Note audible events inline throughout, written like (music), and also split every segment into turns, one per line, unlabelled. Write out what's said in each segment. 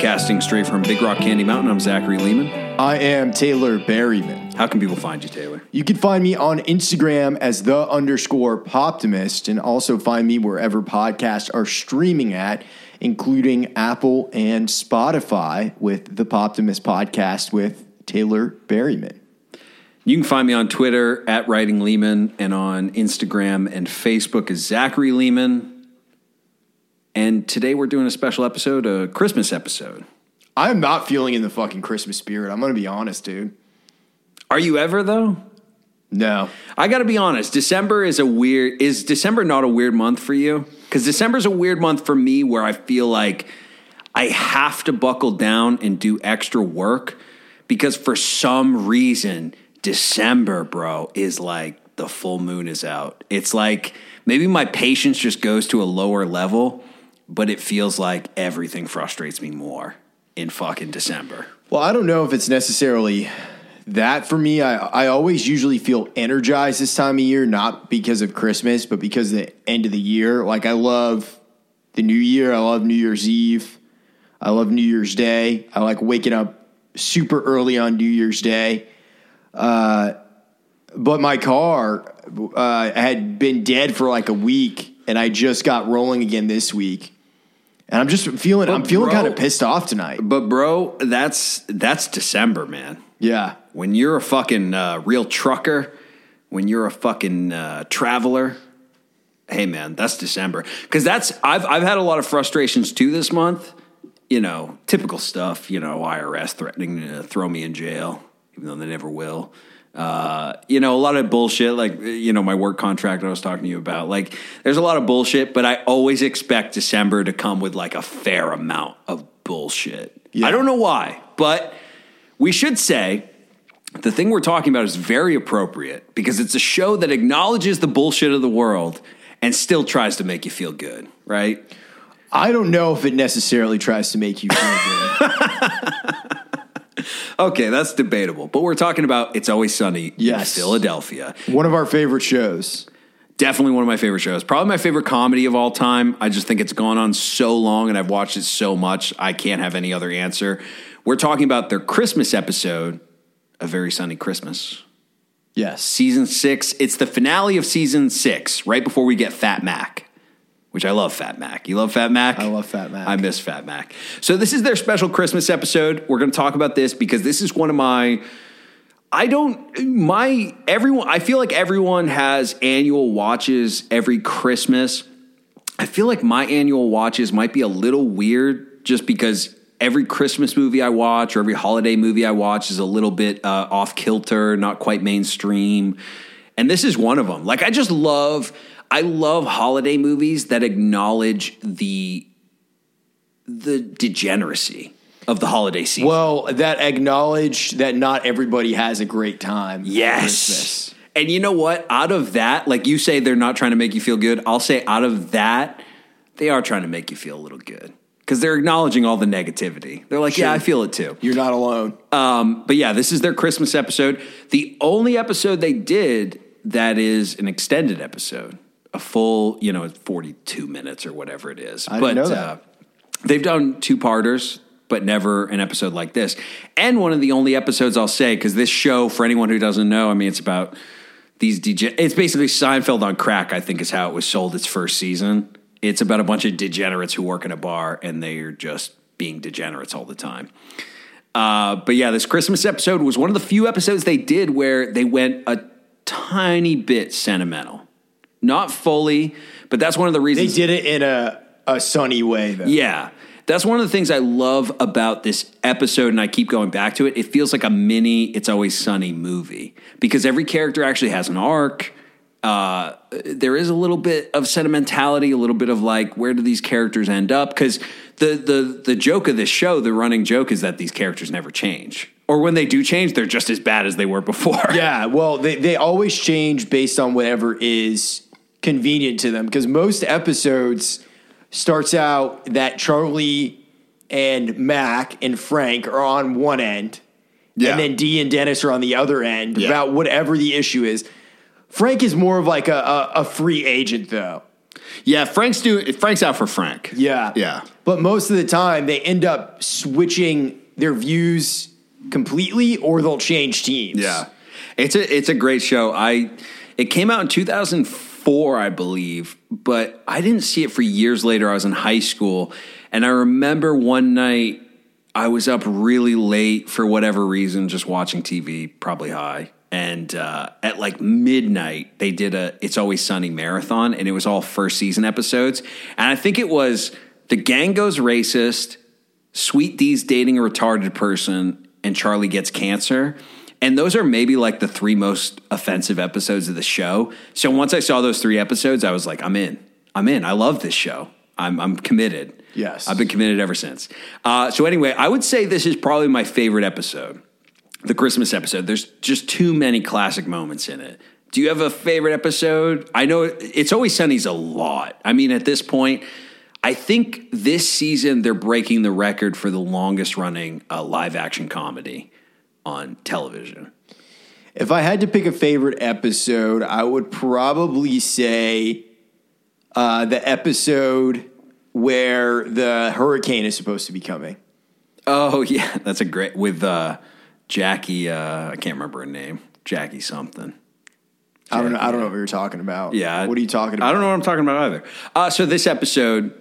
Broadcasting straight from Big Rock Candy Mountain, I'm Zachary Lehman.
I am Taylor Berryman.
How can people find you, Taylor?
You can find me on Instagram as the underscore poptimist and also find me wherever podcasts are streaming at, including Apple and Spotify with the Poptimist podcast with Taylor Berryman.
You can find me on Twitter at Writing Lehman and on Instagram and Facebook as Zachary Lehman. And today we're doing a special episode, a Christmas episode.
I am not feeling in the fucking Christmas spirit. I'm going to be honest, dude.
Are you ever though?
No.
I got to be honest. December is a weird. Is December not a weird month for you? Because December is a weird month for me, where I feel like I have to buckle down and do extra work because for some reason December, bro, is like the full moon is out. It's like maybe my patience just goes to a lower level, but it feels like everything frustrates me more in fucking December.
Well, I don't know if it's necessarily that for me. I, I always usually feel energized this time of year, not because of Christmas, but because the end of the year. Like, I love the new year. I love New Year's Eve. I love New Year's Day. I like waking up super early on New Year's Day. Uh, but my car uh, had been dead for like a week, and I just got rolling again this week. And I'm just feeling, I'm feeling
bro-
kind of pissed off tonight.
But bro, that's that's December, man.
Yeah.
When you're a fucking uh, real trucker, when you're a fucking uh, traveler, hey man, that's December. Because that's I've I've had a lot of frustrations too this month. You know, typical stuff. You know, IRS threatening to throw me in jail, even though they never will. Uh, you know, a lot of bullshit. Like you know, my work contract I was talking to you about. Like, there's a lot of bullshit, but I always expect December to come with like a fair amount of bullshit.
Yeah.
I don't know why, but we should say the thing we're talking about is very appropriate because it's a show that acknowledges the bullshit of the world and still tries to make you feel good, right?
I don't know if it necessarily tries to make you feel good. (laughs)
Okay, that's debatable, but we're talking about It's Always Sunny
Yes.
in Philadelphia.
One of our favorite shows.
Definitely one of my favorite shows. Probably my favorite comedy of all time. I just think it's gone on so long and I've watched it so much, I can't have any other answer. We're talking about their Christmas episode, A Very Sunny Christmas.
Yes.
season six. It's the finale of season six, right before we get Fat Mac, which I love Fat Mac. You love Fat Mac?
I love Fat Mac.
I miss Fat Mac. So this is their special Christmas episode. We're going to talk about this because this is one of my. I don't my everyone. I feel like everyone has annual watches every Christmas. I feel like my annual watches might be a little weird just because every Christmas movie I watch or every holiday movie I watch is a little bit uh, off kilter, not quite mainstream. And this is one of them. Like I just love I love holiday movies that acknowledge the the degeneracy of the holiday season.
Well, that acknowledge that not everybody has a great time.
Yes. And you know what? Out of that, like you say, they're not trying to make you feel good. I'll say, out of that, they are trying to make you feel a little good because they're acknowledging all the negativity. They're like, yeah, I feel it too.
You're not alone.
Um, but yeah, this is their Christmas episode. The only episode they did that is an extended episode, a full, you know, 42 minutes or whatever it is.
I
but
know that.
Uh, they've done two parters, but never an episode like this. And one of the only episodes I'll say, because this show, for anyone who doesn't know, I mean, it's about these DJ. It's basically Seinfeld on crack, I think is how it was sold its first season. It's about a bunch of degenerates who work in a bar and they're just being degenerates all the time. Uh, but yeah, this Christmas episode was one of the few episodes they did where they went a tiny bit sentimental. Not fully, but that's one of the reasons They
did it in a, a sunny way, though.
Yeah. That's one of the things I love about this episode, and I keep going back to it. It feels like a mini It's Always Sunny movie because every character actually has an arc. Uh, there is a little bit of sentimentality, a little bit of like, where do these characters end up? Because the, the, the joke of this show, the running joke, is that these characters never change. Or when they do change, they're just as bad as they were before.
Yeah, well, they, they always change based on whatever is convenient to them because most episodes starts out that Charlie and Mac and Frank are on one end,
Yeah.
and then Dee and Dennis are on the other end
Yeah.
about whatever the issue is. Frank is more of like a, a, a free agent, though.
Yeah, Frank's doing. Frank's out for Frank.
Yeah.
Yeah.
But most of the time, they end up switching their views completely or they'll change teams.
Yeah, it's a it's a great show. I it came out in 2004, I believe, but I didn't see it for years later. I was in high school, and I remember one night I was up really late for whatever reason, just watching TV, probably high. And uh, at like midnight, they did a "It's Always Sunny" marathon, and it was all first season episodes. And I think it was the gang goes racist, Sweet Dee's dating a retarded person, and Charlie gets cancer. And those are maybe like the three most offensive episodes of the show. So once I saw those three episodes, I was like, I'm in. I'm in. I love this show. I'm, I'm committed.
Yes.
I've been committed ever since. Uh, so anyway, I would say this is probably my favorite episode, the Christmas episode. There's just too many classic moments in it. Do you have a favorite episode? I know it's always sunny's a lot. I mean, at this point, I think this season they're breaking the record for the longest running uh, live action comedy on television.
If I had to pick a favorite episode, I would probably say uh, the episode where the hurricane is supposed to be coming.
Oh (laughs) yeah, that's a great with uh, Jackie. Uh, I can't remember her name. Jackie something.
I don't know. I don't know what you're talking about.
Yeah.
What are you talking about?
I don't know what I'm talking about either. Uh, so this episode,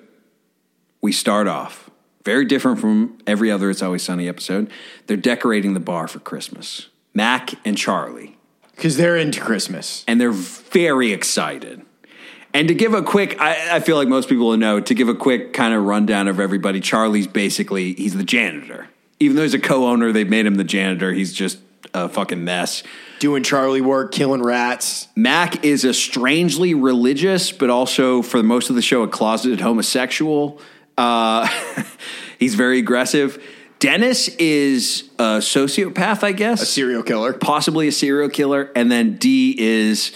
we start off very different from every other It's Always Sunny episode. They're decorating the bar for Christmas. Mac and Charlie,
because they're into Christmas.
and they're very excited. And to give a quick, I, I feel like most people will know, to give a quick kind of rundown of everybody, Charlie's basically, he's the janitor. Even though he's a co owner, they've made him the janitor. He's just a fucking mess.
Doing Charlie work, killing rats.
Mac is a strangely religious, but also for most of the show, a closeted homosexual. Uh, (laughs) he's very aggressive. Dennis is a sociopath, I guess,
A serial killer.
possibly a serial killer, and then Dee is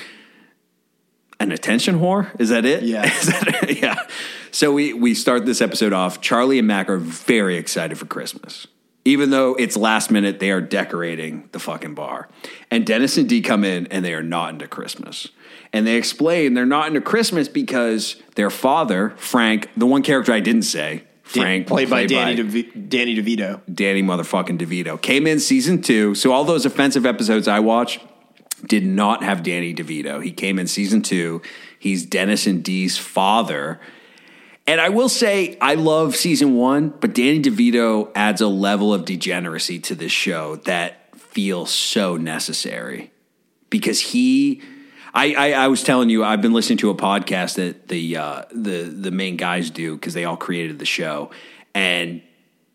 an attention whore. Is that it?
Yeah. (laughs)
Is that- (laughs) yeah. So we we start this episode off. Charlie and Mac are very excited for Christmas. Even though it's last minute, they are decorating the fucking bar. And Dennis and D come in and they are not into Christmas. And they explain they're not into Christmas because their father, Frank, the one character I didn't say, Frank,
played by Danny DeV- Danny DeVito.
Danny motherfucking DeVito. Came in season two. So all those offensive episodes I watched did not have Danny DeVito. He came in season two. He's Dennis and Dee's father. And I will say, I love season one, but Danny DeVito adds a level of degeneracy to this show that feels so necessary because he. I, I, I was telling you I've been listening to a podcast that the uh, the the main guys do because they all created the show, and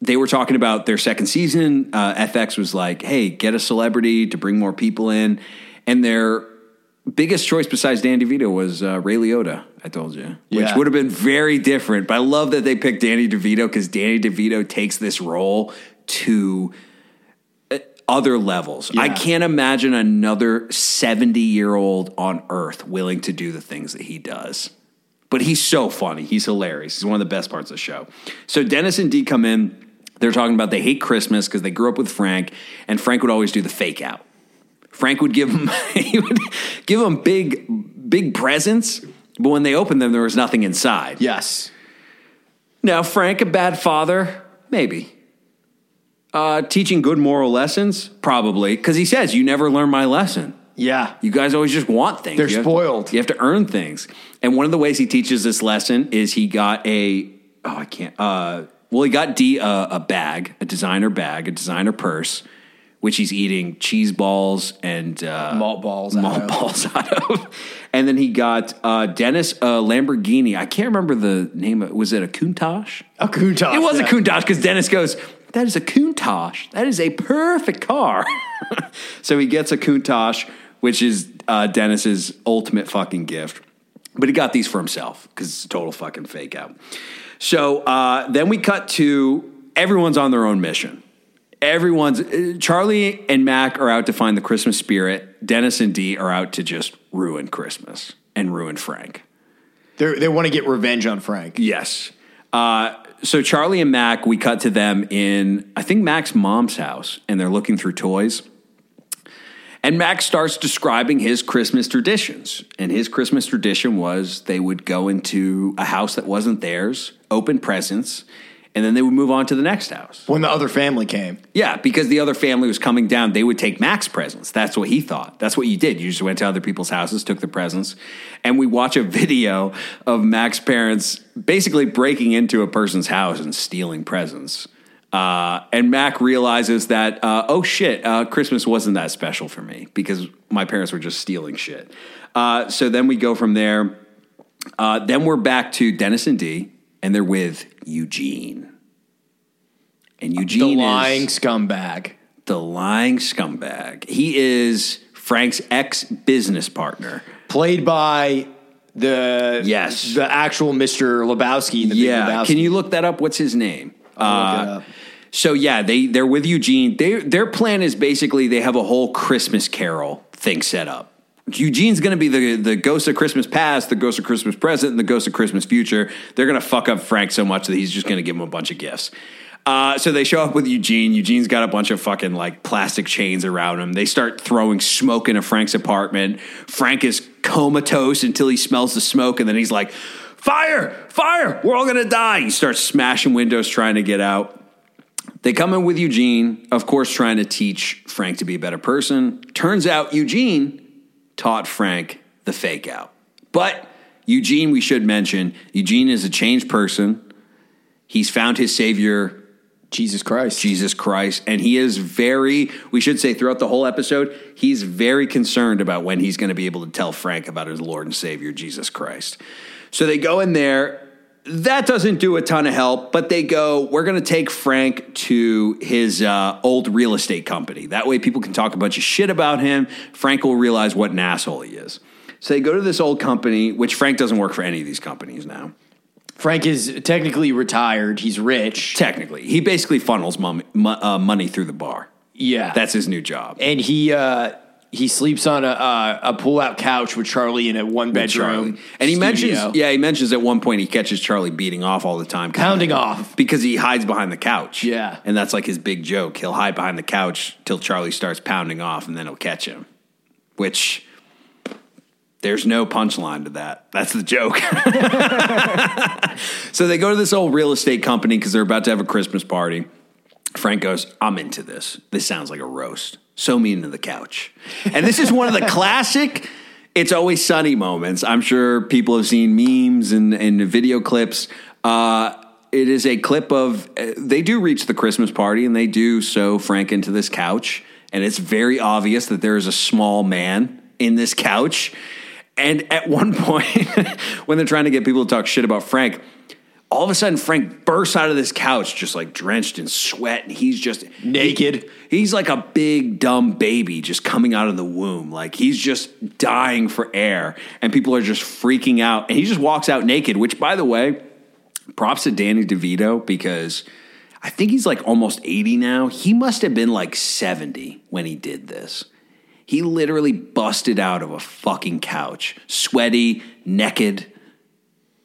they were talking about their second season. Uh, FX was like, "Hey, get a celebrity to bring more people in," and their biggest choice besides Dan DeVito was uh, Ray Liotta. I told you, which
Yeah.
would have been very different. But I love that they picked Danny DeVito because Danny DeVito takes this role to other levels. I can't imagine another seventy-year-old on Earth willing to do the things that he does. But he's so funny. He's hilarious. He's one of the best parts of the show. So Dennis and Dee come in. They're talking about they hate Christmas because they grew up with Frank, and Frank would always do the fake out. Frank would give them (laughs) he would give them big big presents, but when they opened them, there was nothing inside.
Yes.
Now, Frank, a bad father, maybe. Uh, teaching good moral lessons, probably, because he says, "You never learn my lesson."
Yeah.
You guys always just want things.
They're
You have-
spoiled.
you have to earn things. And one of the ways he teaches this lesson is he got a oh I can't uh well he got Dee a, a bag, a designer bag, a designer purse, which he's eating cheese balls and uh,
Malt balls out
malt
of.
balls (laughs) out of. And then he got uh, Dennis a Lamborghini. I can't remember the name. of Was it a Countach?
A Countach.
It was
yeah.
a Countach because Dennis goes, "That is a Countach. That is a perfect car." (laughs) so he gets a Countach, which is uh, Dennis's ultimate fucking gift. But he got these for himself because it's a total fucking fake out. So uh, then we cut to everyone's on their own mission. Everyone's uh, Charlie and Mac are out to find the Christmas spirit. Dennis and Dee are out to just ruin Christmas and ruin Frank.
They're, they want to get revenge on Frank.
Yes. Uh, so Charlie and Mac, we cut to them in I think Mac's mom's house, and they're looking through toys. And Mac starts describing his Christmas traditions. And his Christmas tradition was they would go into a house that wasn't theirs, open presents, and then they would move on to the next house.
When the other family came.
Yeah, because the other family was coming down, they would take Mac's presents. That's what he thought. That's what you did. You just went to other people's houses, took the presents, and we watch a (laughs) video of Mac's parents basically breaking into a person's house and stealing presents. Uh, and Mac realizes that, uh, oh shit, uh, Christmas wasn't that special for me because my parents were just stealing shit. Uh, so then we go from there. Uh, then we're back to Dennis and Dee, and they're with Eugene. And Eugene The
lying
is
scumbag.
the lying scumbag. He is Frank's ex business partner.
Played by the
Yes.
the actual Mr. Lebowski the
Yeah,
Lebowski.
can you look that up? What's his name?
I'll look it
Uh. So yeah, they they're with Eugene. They their plan is basically they have a whole Christmas Carol thing set up. Eugene's going to be the the ghost of Christmas past, the ghost of Christmas present, and the ghost of Christmas future. They're going to fuck up Frank so much that he's just going to give him a bunch of gifts. Uh, so they show up with Eugene. Eugene's got a bunch of fucking like plastic chains around him. They start throwing smoke into Frank's apartment. Frank is comatose until he smells the smoke, and then he's like, "Fire! Fire! We're all gonna die!" He starts smashing windows trying to get out. They come in with Eugene, of course, trying to teach Frank to be a better person. Turns out Eugene taught Frank the fake out. But Eugene, we should mention, Eugene is a changed person. He's found his savior,
Jesus Christ.
Jesus Christ, and he is very, we should say throughout the whole episode, he's very concerned about when he's going to be able to tell Frank about his Lord and Savior, Jesus Christ. So they go in there. That doesn't do a ton of help, but they go, we're going to take Frank to his uh, old real estate company. That way people can talk a bunch of shit about him. Frank will realize what an asshole he is. So they go to this old company, which Frank doesn't work for any of these companies now.
Frank is technically retired. He's rich.
Technically, he basically funnels mu- uh, money through the bar.
Yeah.
That's his new job.
and he uh he sleeps on a uh, a pull out couch with Charlie in a one bedroom.
And he
studio.
mentions, yeah, he mentions at one point he catches Charlie beating off all the time,
Pounding off.
because he hides behind the couch.
Yeah.
and that's like his big joke. He'll hide behind the couch till Charlie starts pounding off, and then he'll catch him. Which there's no punchline to that. That's the joke. (laughs) so they go to this old real estate company because they're about to have a Christmas party. Frank goes, I'm into this. This sounds like a roast. So me into the couch. And this is one of the (laughs) classic It's Always Sunny moments. I'm sure people have seen memes and, and video clips. Uh, it is a clip of, uh, they do reach the Christmas party and they do sew Frank into this couch. And it's very obvious that there is a small man in this couch. And at one (laughs) point, when they're trying to get people to talk shit about Frank, all of a sudden Frank bursts out of this couch just like drenched in sweat and he's just
Naked.
he- he's like a big dumb baby just coming out of the womb. Like he's just dying for air and people are just freaking out and he just walks out naked, which by the way, props to Danny DeVito because I think he's like almost 80 now. He must have been like 70 when he did this. He literally busted out of a fucking couch, sweaty, naked.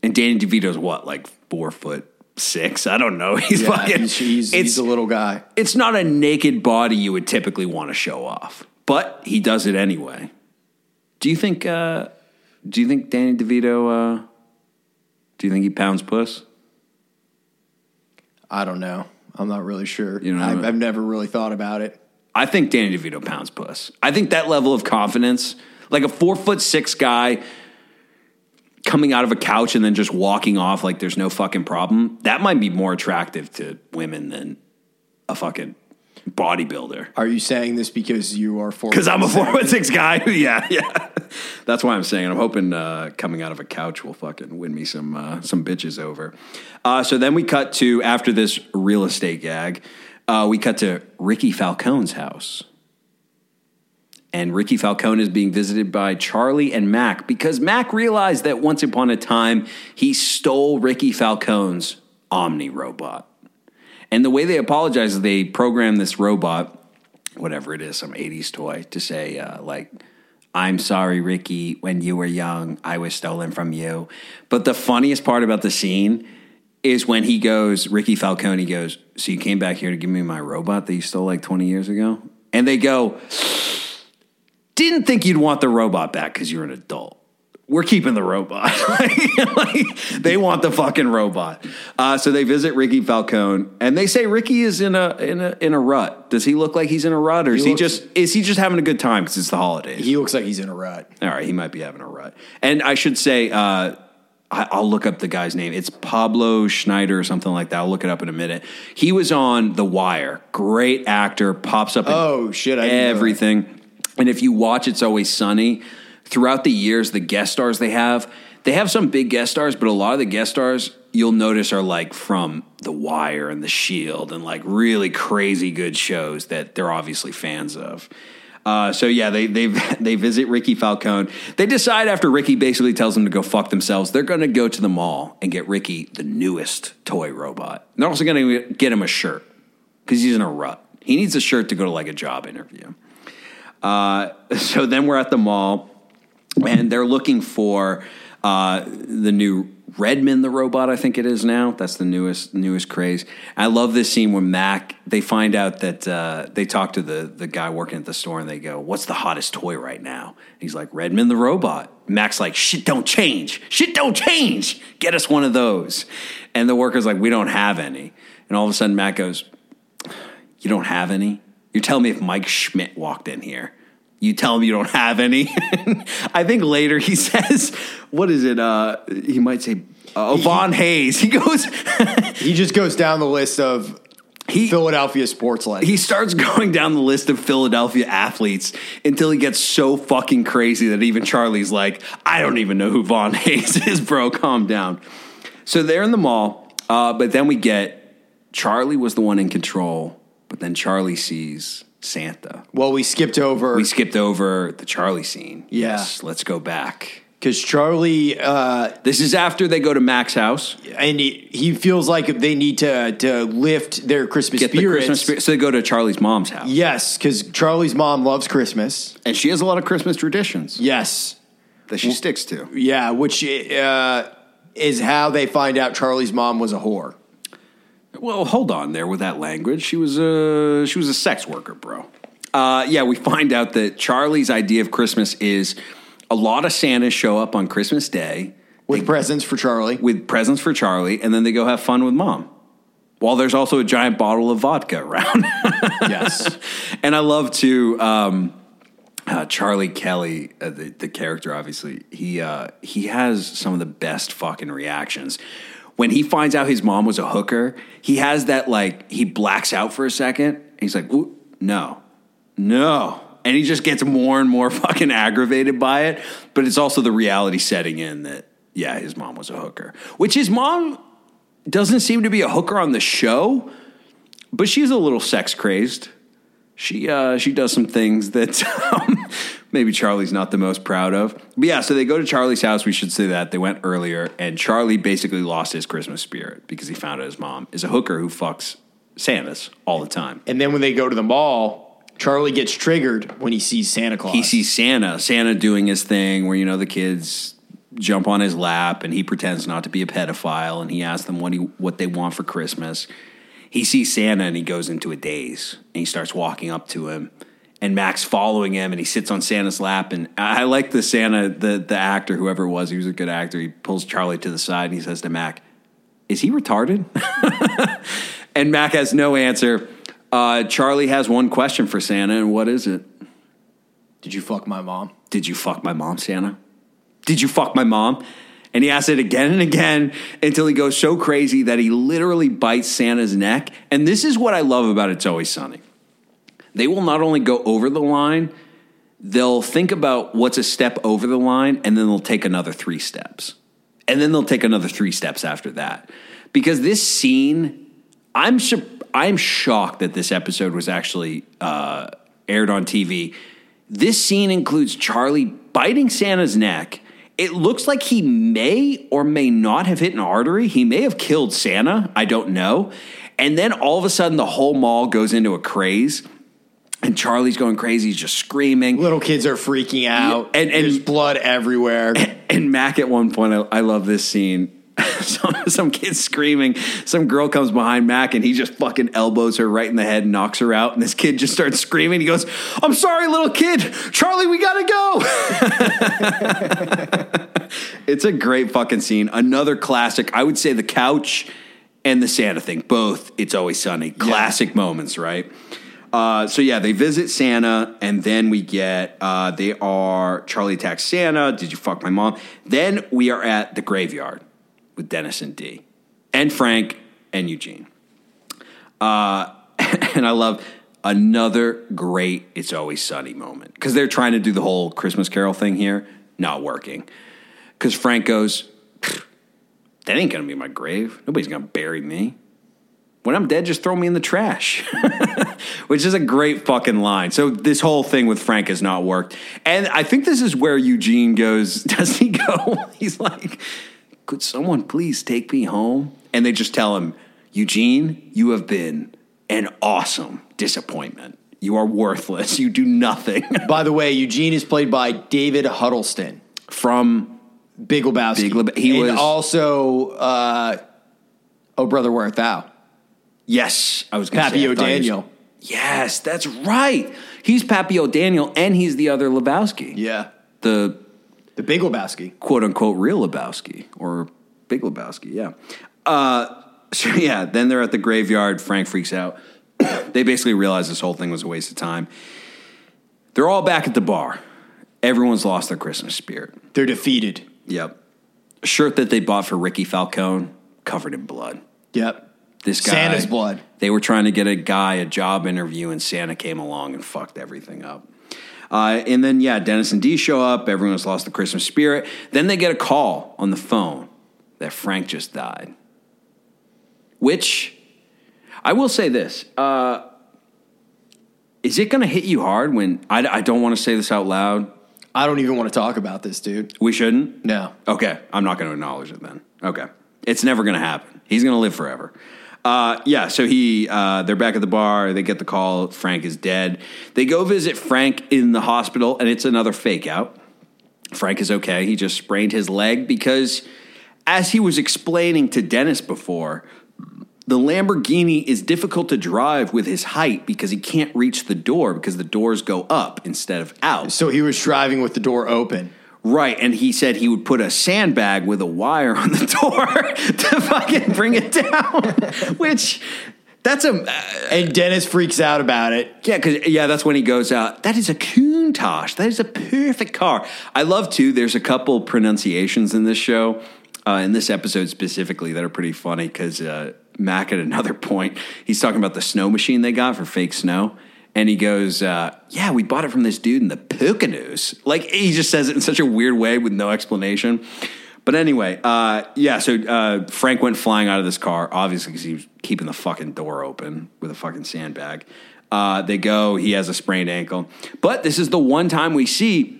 And Danny DeVito's what, like four foot six? I don't know. (laughs) He's
Yeah,
fucking.
he's, he's,
it's,
he's a little guy.
it's not a naked body you would typically want to show off, but he does it anyway. Do you think? Uh, do you think Danny DeVito? Uh, do you think he pounds puss?
I don't know. I'm not really sure.
You know-
I've, I've never really thought about it.
I think Danny DeVito pounds puss. I think that level of confidence, like a four foot six guy coming out of a couch and then just walking off like there's no fucking problem, that might be more attractive to women than a fucking bodybuilder.
Are you saying this because you are four?
Because I'm a four foot six guy. (laughs) yeah, yeah. That's why I'm saying. It. I'm hoping uh, coming out of a couch will fucking win me some uh, some bitches over. Uh, so then we cut to after this real estate gag, uh, we cut to Ricky Falcone's house. And Ricky Falcone is being visited by Charlie and Mac because Mac realized that once upon a time he stole Ricky Falcone's Omni robot. And the way they apologize is they program this robot, whatever it is, some 80s toy, to say, uh, like, I'm sorry, Ricky, when you were young, I was stolen from you. But the funniest part about the scene is when he goes, Ricky Falcone goes, So you came back here to give me my robot that you stole like 20 years ago? And they go, didn't think you'd want the robot back because you're an adult. We're keeping the robot. (laughs) like, they want the fucking robot. Uh, so they visit Ricky Falcone, and they say Ricky is in a in a in a rut. Does he look like he's in a rut, or is he,
looks-
just is he just having a good time because it's the holidays?
He looks like he's in a rut.
All right, he might be having a rut. And I should say, uh, I, I'll look up the guy's name. It's Pablo Schneider or something like that. I'll look it up in a minute. He was on The Wire. Great actor. Pops up in
Oh, shit, I
everything. And if you watch It's Always Sunny, throughout the years, the guest stars they have, they have some big guest stars, but a lot of the guest stars you'll notice are like from The Wire and The Shield and like really crazy good shows that they're obviously fans of. Uh, so yeah, they they (laughs) they visit Ricky Falcone. They decide after Ricky basically tells them to go fuck themselves, they're going to go to the mall and get Ricky the newest toy robot. They're also going to get him a shirt because he's in a rut. He needs a shirt to go to like a job interview. Uh, (laughs) so then we're at the mall, and they're looking for uh, the new Redmond the robot. I think it is now. That's the newest newest craze. I love this scene where Mac. They find out that uh, they talk to the the guy working at the store, and they go, "What's the hottest toy right now?" He's like, "Redmond the robot." Mac's like, "Shit, don't change. Shit, don't change. Get us one of those." And the worker's like, "We don't have any." And all of a sudden, Mac goes, you don't have any? You're telling me if Mike Schmidt walked in here, you tell him you don't have any? (laughs) I think later he (laughs) says, what is it? Uh, he might say, uh, Von Hayes. He goes, (laughs)
He just goes down the list of
he,
Philadelphia sports legends.
he starts going down the list of Philadelphia athletes until he gets so fucking crazy that even Charlie's like, I don't even know who Von Hayes is, bro. Calm down. So they're in the mall, uh, but then we get Charlie was the one in control, but then Charlie sees Santa.
well, we skipped over
We skipped over the Charlie scene.
Yeah.
Yes, let's go back.
because Charlie uh,
This is after they go to Mac's house,
and he, he feels like they need to to lift their Christmas
get the
spirits.
Christmas spirit. So they go to Charlie's mom's house,
Yes, because Charlie's mom loves Christmas.
and she has a lot of Christmas traditions
Yes,
that she sticks to.
yeah, which uh, is how they find out Charlie's mom was a whore.
Well, hold on there with that language. She was a she was a sex worker, bro. Uh, yeah, we find out that Charlie's idea of Christmas is a lot of Santas show up on Christmas Day
With presents for Charlie.
with presents for Charlie, and then they go have fun with mom. While there's also a giant bottle of vodka around. (laughs)
yes.
and I love to um, uh, Charlie Kelly, uh, the the character. Obviously, he uh, he has some of the best fucking reactions. When he finds out his mom was a hooker, he has that like he blacks out for a second. He's like, "No, no," and he just gets more and more (laughs) fucking aggravated by it. But it's also the reality setting in that yeah, his mom was a hooker, which his mom doesn't seem to be a hooker on the show, but she's a little sex crazed she uh, she does some things that (laughs) um, maybe Charlie's not the most proud of. But yeah, so they go to Charlie's house. We should say that they went earlier, and Charlie basically lost his Christmas spirit because he found out his mom is a hooker who fucks Santas all the time.
And then when they go to the mall, Charlie gets triggered when he sees Santa Claus.
He sees Santa, Santa doing his thing where you know the kids jump on his lap, and he pretends not to be a pedophile, and he asks them what he what they want for Christmas. He sees Santa and he goes into a daze and he starts walking up to him. And Mac's following him and he sits on Santa's lap. And I like the Santa, the, the actor, whoever it was, he was a good actor. He pulls Charlie to the side and he says to Mac, Is he retarded? (laughs) and Mac has no answer. Uh, Charlie has one question for Santa, and what is it?
Did you fuck my mom?
Did you fuck my mom, Santa? Did you fuck my mom? And he asks it again and again until he goes so crazy that he literally bites Santa's neck. And this is what I love about It's Always Sunny. They will not only go over the line, they'll think about what's a step over the line, and then they'll take another three steps. And then they'll take another three steps after that. Because this scene, I'm I'm shocked that this episode was actually uh, aired on TV. This scene includes Charlie biting Santa's neck. It looks like he may or may not have hit an artery. He may have killed Santa. I don't know. And then all of a sudden, the whole mall goes into a craze, and Charlie's going crazy. He's just screaming.
Little kids are freaking out.
Yeah, and- and-
there's blood everywhere.
And Mac at one point, I, I love this scene. (laughs) some, some kid screaming. Some girl comes behind Mac and he just fucking elbows her right in the head and knocks her out. And this kid just starts screaming. He goes, I'm sorry, little kid. Charlie, we gotta go. (laughs) it's a great fucking scene. Another classic. I would say the couch and the Santa thing, both It's Always Sunny. Classic moments, right? Uh, so yeah, they visit Santa, and then we get uh, they are Charlie attacks Santa. Did you fuck my mom? Then we are at the graveyard with Dennis and Dee, and Frank and Eugene. Uh, (laughs) and I love another great "It's Always Sunny" moment because they're trying to do the whole Christmas Carol thing here, not working. Because Frank goes, "That ain't gonna be my grave. Nobody's gonna bury me." when I'm dead, just throw me in the trash, (laughs) which is a great fucking line. So this whole thing with Frank has not worked. And I think this is where Eugene goes, (laughs) does he go? (laughs) He's like, could someone please take me home? And they just tell him, Eugene, you have been an awesome disappointment. You are worthless. You do nothing. (laughs)
By the way, Eugene is played by David Huddleston.
From
Big Lebowski.
Big Leb- he
and
was-
also, uh, Oh Brother, Where Art Thou?
yes, I was going to say, I thought was-
O'Daniel.
Yes, that's right. He's Pappy O'Daniel, and he's the other Lebowski.
Yeah.
The
The Big Lebowski.
quote unquote real Lebowski or Big Lebowski. Yeah. Uh, so yeah, then they're at the graveyard. Frank freaks out. (coughs) they basically realize this whole thing was a waste of time. They're all back at the bar. Everyone's lost their Christmas spirit.
They're defeated.
Yep. A shirt that they bought for Ricky Falcone covered in blood.
Yep.
This guy,
Santa's blood.
They were trying to get a guy a job interview, and Santa came along and fucked everything up. Uh, and then, yeah, Dennis and Dee show up. Everyone's lost the Christmas spirit. Then they get a call on the phone that Frank just died. Which I will say this: uh, is it going to hit you hard when I, I don't want to say this out loud?
I don't even want to talk about this, dude.
We shouldn't.
No.
Okay, I'm not going to acknowledge it then. Okay, it's never going to happen. He's going to live forever. Uh, yeah, so he uh, they're back at the bar. They get the call. Frank is dead. They go visit Frank in the hospital, and it's another fake out. Frank is okay. He just sprained his leg because, as he was explaining to Dennis before, the Lamborghini is difficult to drive with his height because he can't reach the door because the doors go up instead of out.
So he was driving with the door open.
Right, and he said he would put a sandbag with a wire on the (laughs) door to fucking bring it down. (laughs) Which that's a uh,
And Dennis freaks out about it.
yeah, because yeah, that's when he goes out. That is a Countach. That is a perfect car. I love too. There's a couple pronunciations in this show, uh, in this episode specifically, that are pretty funny. Because uh, Mac at another (laughs) point, he's talking about the snow machine they got for fake snow. And he goes, uh, "Yeah, we bought it from this dude in the Poconos." Like he just says it in such a weird way with no explanation. But anyway, uh, yeah. So uh, Frank went flying out of this car, obviously because he was keeping the fucking door open with a fucking sandbag. Uh, they go. He has a sprained ankle, but this is the one time we see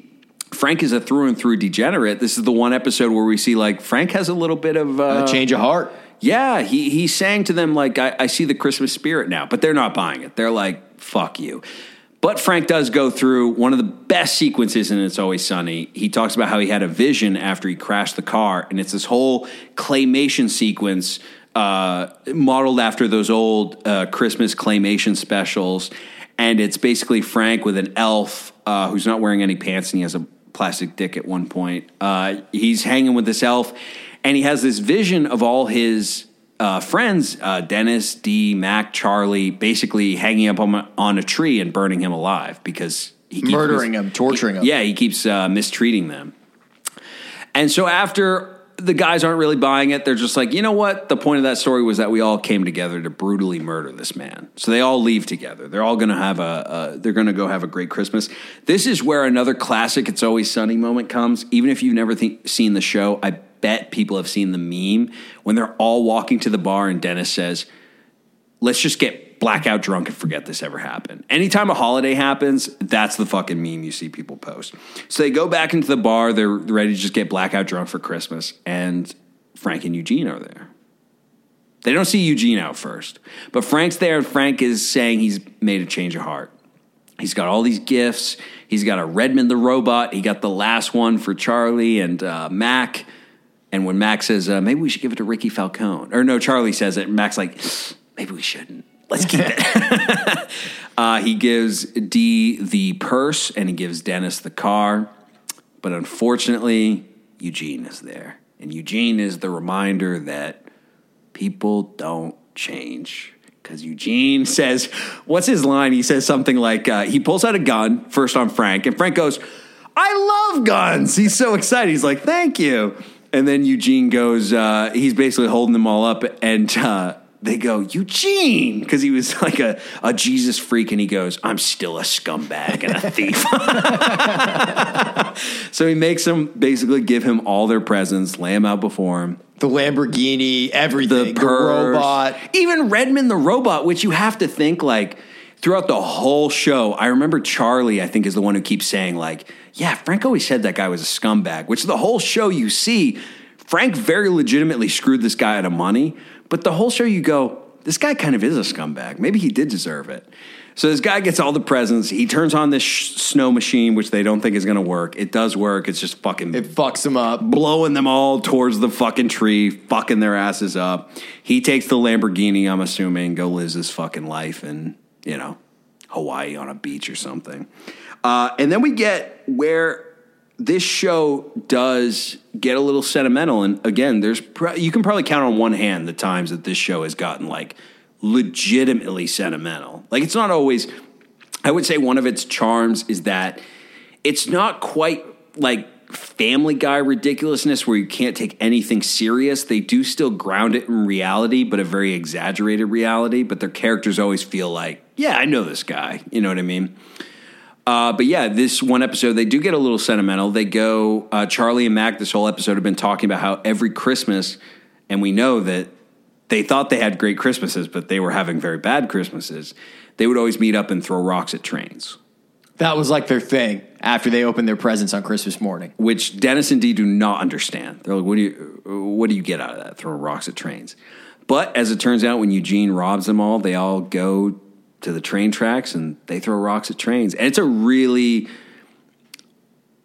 Frank is a through and through degenerate. This is the one episode where we see like Frank has a little bit of uh,
A change of heart.
yeah, he he sang to them like I, I see the Christmas spirit now, but they're not buying it. They're like, fuck you. But Frank does go through one of the best sequences in It's Always Sunny. He talks about how he had a vision after he crashed the car, and it's this whole claymation sequence uh, modeled after those old uh, Christmas claymation specials. And it's basically Frank with an elf uh, who's not wearing any pants and he has a plastic dick at one point. Uh, he's hanging with this elf, and he has this vision of all his uh, friends, uh, Dennis, Dee, Mac, Charlie, basically hanging up on, on a tree and burning him alive because he keeps
Murdering him, torturing him.
Yeah, he keeps uh, mistreating them. And so after the guys aren't really buying it, they're just like, you know what? The point of that story was that we all came together to brutally murder this man. So they all leave together. They're all going to have a, a they're going to go have a great Christmas. This is where another classic "It's Always Sunny" moment comes. Even if you've never th- seen the show, I bet people have seen the meme when they're all walking to the bar and Dennis says, let's just get blackout drunk and forget this ever happened. Anytime a holiday happens, that's the fucking meme you see people post. So they go back into the bar, they're ready to just get blackout drunk for Christmas, and Frank and Eugene are there. They don't see Eugene out first, but Frank's there, and Frank is saying he's made a change of heart. He's got all these gifts. He's got a Redmond the robot. He got the last one for Charlie and uh, Mac And when Max says, uh, maybe we should give it to Ricky Falcone, or no, Charlie says it, Mac's like, maybe we shouldn't. Let's keep it. (laughs) uh, he gives Dee the purse and he gives Dennis the car. But unfortunately, Eugene is there. And Eugene is the reminder that people don't change. Because Eugene (laughs) says, what's his line? He says something like, uh, he pulls out a gun first on Frank, and Frank goes, I love guns. He's so excited. He's like, thank you. And then Eugene goes, uh, he's basically holding them all up, and uh, they go, Eugene, because he was like a, a Jesus freak, and he goes, I'm still a scumbag and a thief. (laughs) so he makes them basically give him all their presents, lay them out before him.
The Lamborghini, everything,
The
the, robot.
even Redmond the robot, which you have to think like throughout the whole show. I remember Charlie, I think, is the one who keeps saying like, "Yeah, Frank always said that guy was a scumbag." Which the whole show you see, Frank very legitimately screwed this guy out of money, but the whole show you go, this guy kind of is a scumbag. Maybe he did deserve it. So this guy gets all the presents. He turns on this sh- snow machine, which they don't think is going to work. It does work. It's just fucking
It fucks him up.
blowing them all towards the fucking tree, fucking their asses up. He takes the Lamborghini, I'm assuming, go lives his fucking life in, you know, Hawaii on a beach or something. Uh, and then we get where this show does get a little sentimental. And again, there's you can probably count on one hand the times that this show has gotten like legitimately sentimental. Like it's not always. I would say one of its charms is that it's not quite like Family Guy ridiculousness where you can't take anything serious. They do still ground it in reality, but a very exaggerated reality. But their characters always feel like, yeah, I know this guy. You know what I mean? Uh, but yeah, this one episode, they do get a little sentimental. They go, uh, Charlie and Mac, this whole episode have been talking about how every Christmas, and we know that they thought they had great Christmases, but they were having very bad Christmases. They would always meet up and throw rocks at trains.
That was like their thing after they opened their presents on Christmas morning.
which Dennis and Dee do not understand. They're like, "What do you, what do you get out of that? Throwing rocks at trains." But as it turns out, when Eugene robs them all, they all go to the train tracks and they throw rocks at trains, and it's a really.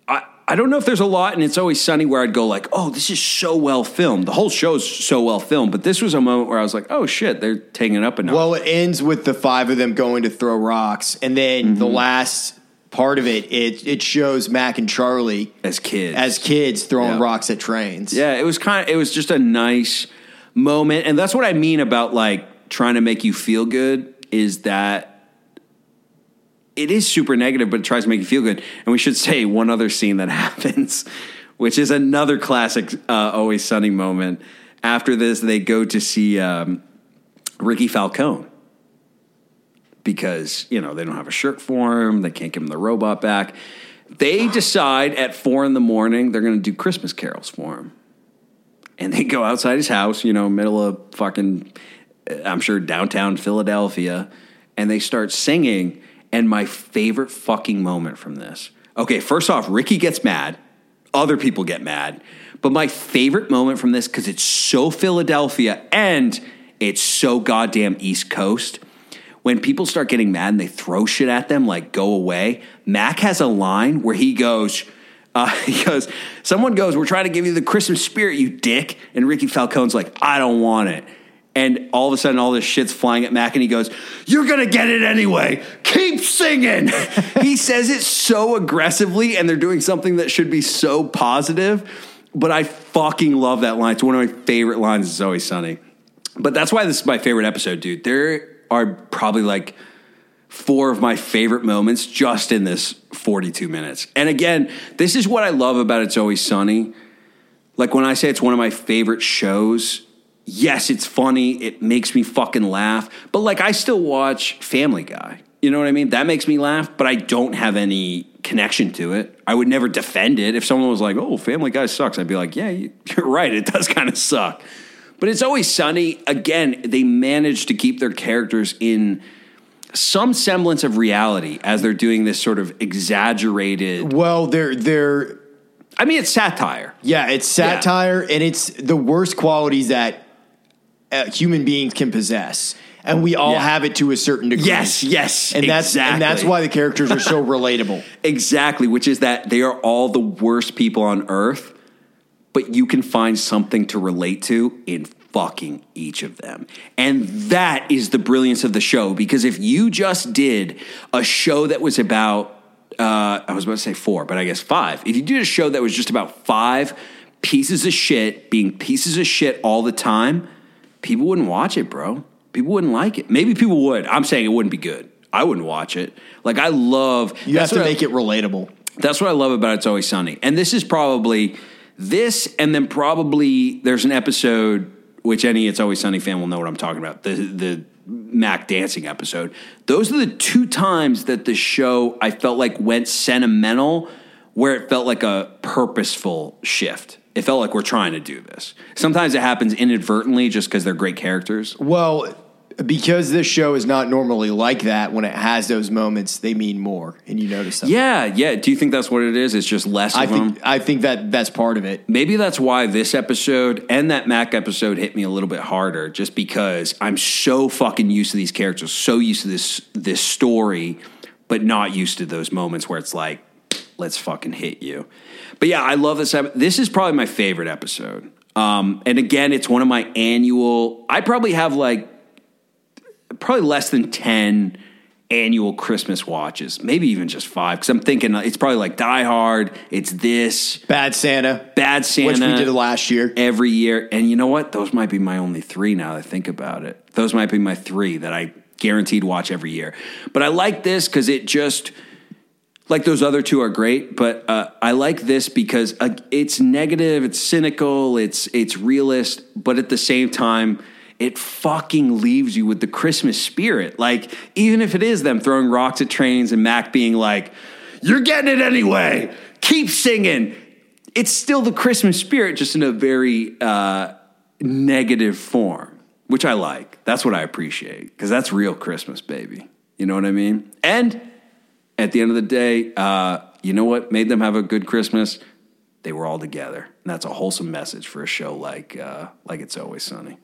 I, I don't know if there's a lot, and it's always sunny where I'd go like, "Oh, this is so well filmed." The whole show's so well filmed, but this was a moment where I was like, "Oh shit, they're taking it up a notch."
Well, it ends with the five of them going to throw rocks, and then the mm-hmm. last part of it, it it shows Mac and Charlie
as kids,
as kids throwing
Yeah.
rocks at trains.
Yeah, it was kind of it was just a nice moment and that's what I mean about like trying to make you feel good is that it is super negative but it tries to make you feel good. And we should say one other scene that (laughs) happens which is another classic uh, always sunny moment. After this they go to see um, Ricky Falcone because you know they don't have a shirt for him they can't give him the robot back they decide at four in the morning they're going to do christmas carols for him and they go outside his house you know middle of fucking i'm sure downtown philadelphia and they start singing and my favorite fucking moment from this okay first off ricky gets mad other people get mad but my favorite moment from this because it's so philadelphia and it's so goddamn east coast when people start getting mad and they throw shit at them, like go away, Mac has a line where he goes, uh, (laughs) he goes, someone goes, we're trying to give you the Christmas spirit, you dick. And Ricky Falcone's like, I don't want it. And all of a sudden, all this shit's flying at Mac, and he goes, You're gonna get it anyway. Keep singing. (laughs) he says it so aggressively, and they're doing something that should be so positive. But I fucking love that line. It's one of my favorite lines. It's always sunny. But that's why this is my favorite episode, dude. There are probably like four of my favorite moments just in this 42 minutes. And again, this is what I love about It's Always Sunny. Like when I say it's one of my favorite shows, yes, it's funny. It makes me fucking laugh. But like I still watch Family Guy. You know what I mean? That makes me laugh, but I don't have any connection to it. I would never defend it. If someone was like, oh, Family Guy sucks, I'd be like, yeah, you- (laughs) you're right. It does kind of suck. But it's always sunny. Again, they manage to keep their characters in some semblance of reality as they're doing this sort of exaggerated.
Well, they're they're
I mean, it's satire.
yeah, it's satire, and it's the worst qualities that uh, human beings can possess, and we all
Yeah.
have it to a certain degree.
Yes, yes,
and that's and that's why the characters are so (laughs) relatable.
Exactly, which is that they are all the worst people on earth, but you can find something to relate to in fucking each of them. And that is the brilliance of the show because if you just did a show that was about uh, I was about to say four, but I guess five. If you did a show that was just about five pieces of shit being pieces of shit all the time, people wouldn't watch it, bro. People wouldn't like it. Maybe people would. I'm saying it wouldn't be good. I wouldn't watch it. Like I love.
You have to
what I-
make it relatable.
that's what I love about It's Always Sunny. And this is probably this, and then probably there's an episode which any It's Always Sunny fan will know what I'm talking about. The the Mac dancing episode. Those are the two times that the show I felt like went sentimental, where it felt like a purposeful shift. It felt like we're trying to do this. Sometimes it happens inadvertently just because they're great characters.
Well, because this show is not normally like that, when it has those moments, they mean more, and you notice them.
Yeah, yeah. Do you think that's what it is? It's just less of
I
them.
I think that that's part of it.
Maybe that's why this episode and that Mac episode hit me a little bit harder, just because I'm so fucking used to these characters, so used to this this story, but not used to those moments where it's like, let's fucking hit you. But yeah, I love this. ep- This is probably my favorite episode. Um, and again, it's one of my annual. I probably have like probably less than ten annual Christmas watches, maybe even just five. Because I'm thinking it's probably like Die Hard. It's this.
Bad Santa,
Bad Santa,
which we did last year.
every year. And you know what? Those might be my only three now that I think about it. Those might be my three that I guaranteed watch every year. But I like this because it just like those other two are great, but uh, I like this because uh, it's negative, it's cynical, it's it's realist, but at the same time, it fucking leaves you with the Christmas spirit. Like even if it is them throwing rocks at trains and Mac being like, "You're getting it anyway, keep singing," it's still the Christmas spirit, just in a very uh, negative form, which I like. That's what I appreciate because that's real Christmas, baby. You know what I mean? And at the end of the day, uh, you know what made them have a good Christmas? They were all together, and that's a wholesome message for a show like uh, like It's Always Sunny.